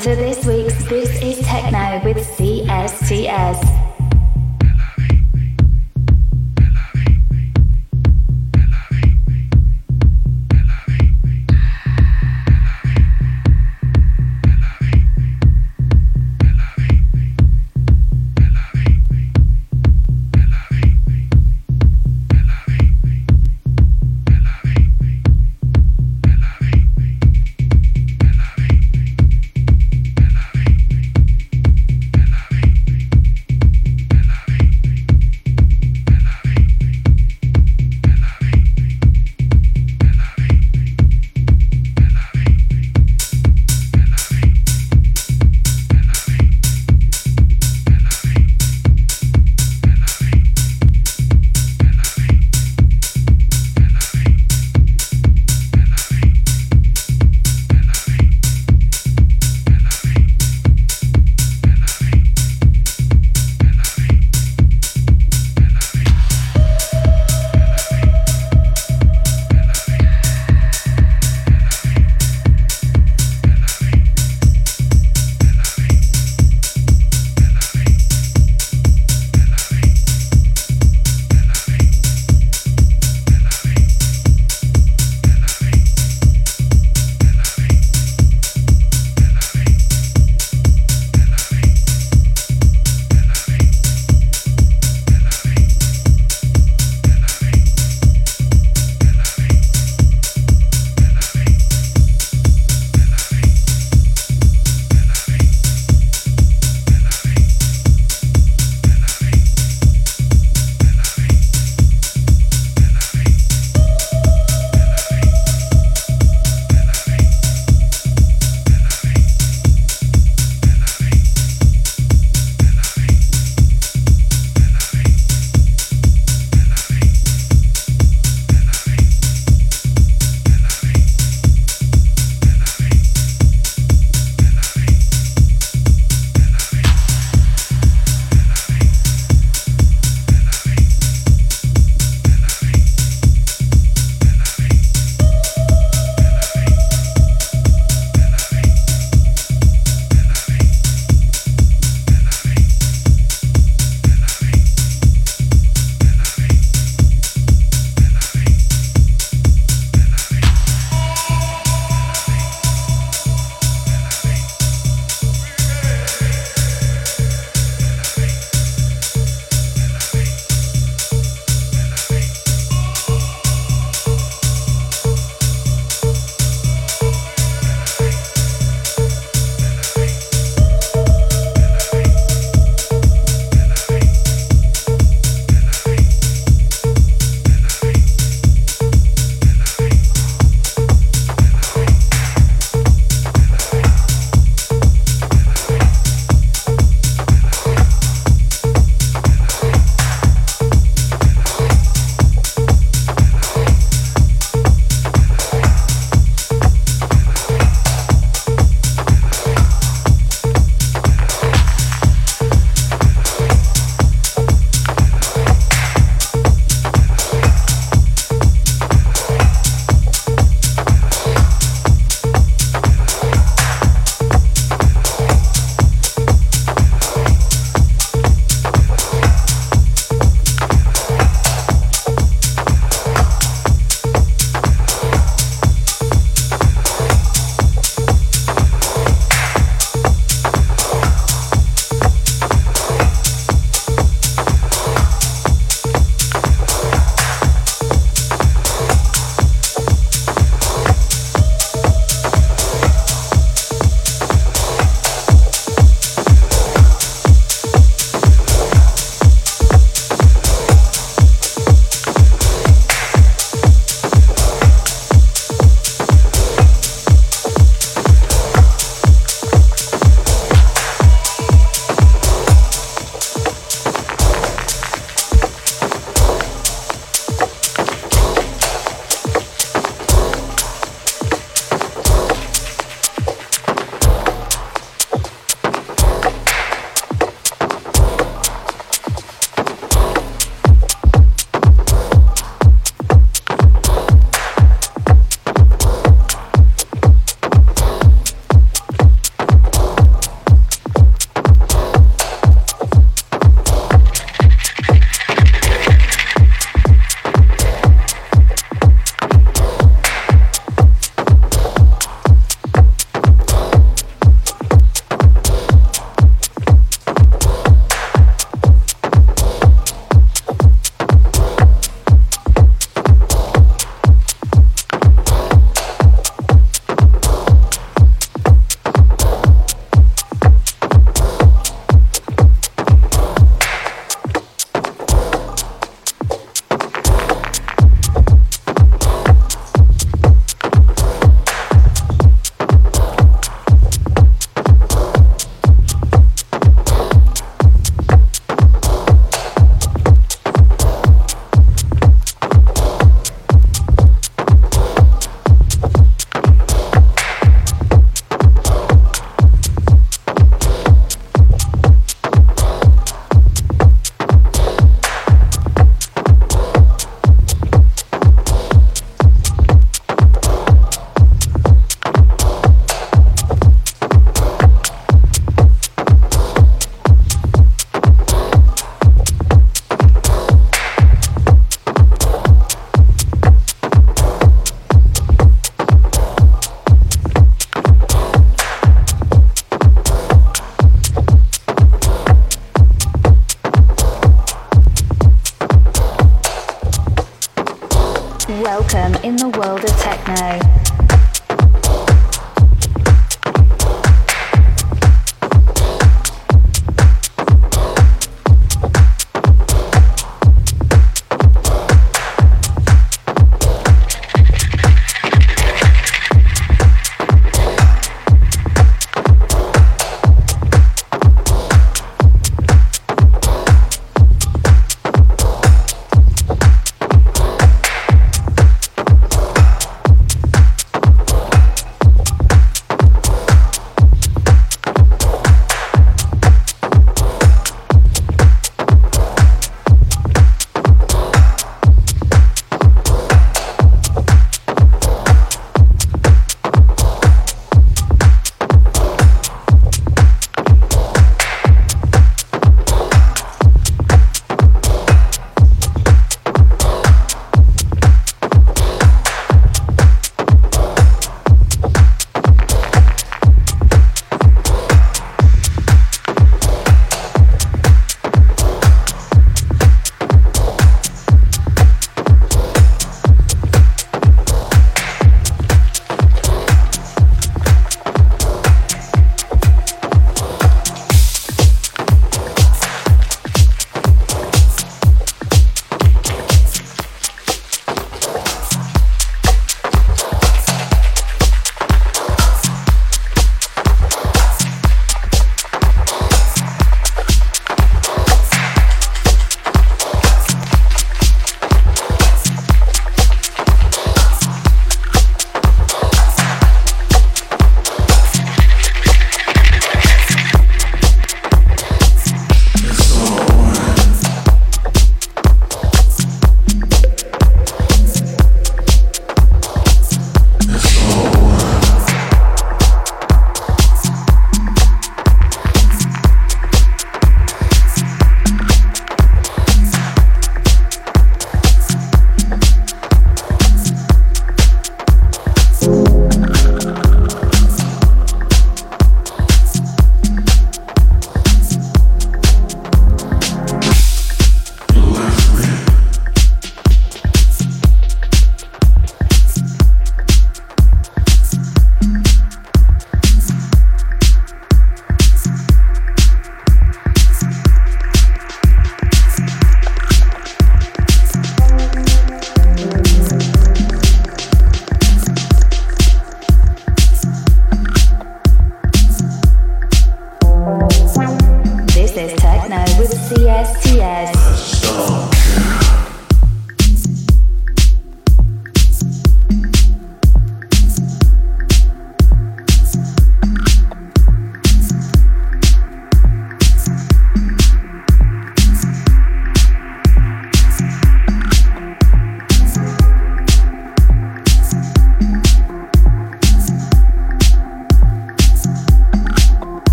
to this week's This is Techno with CSTS.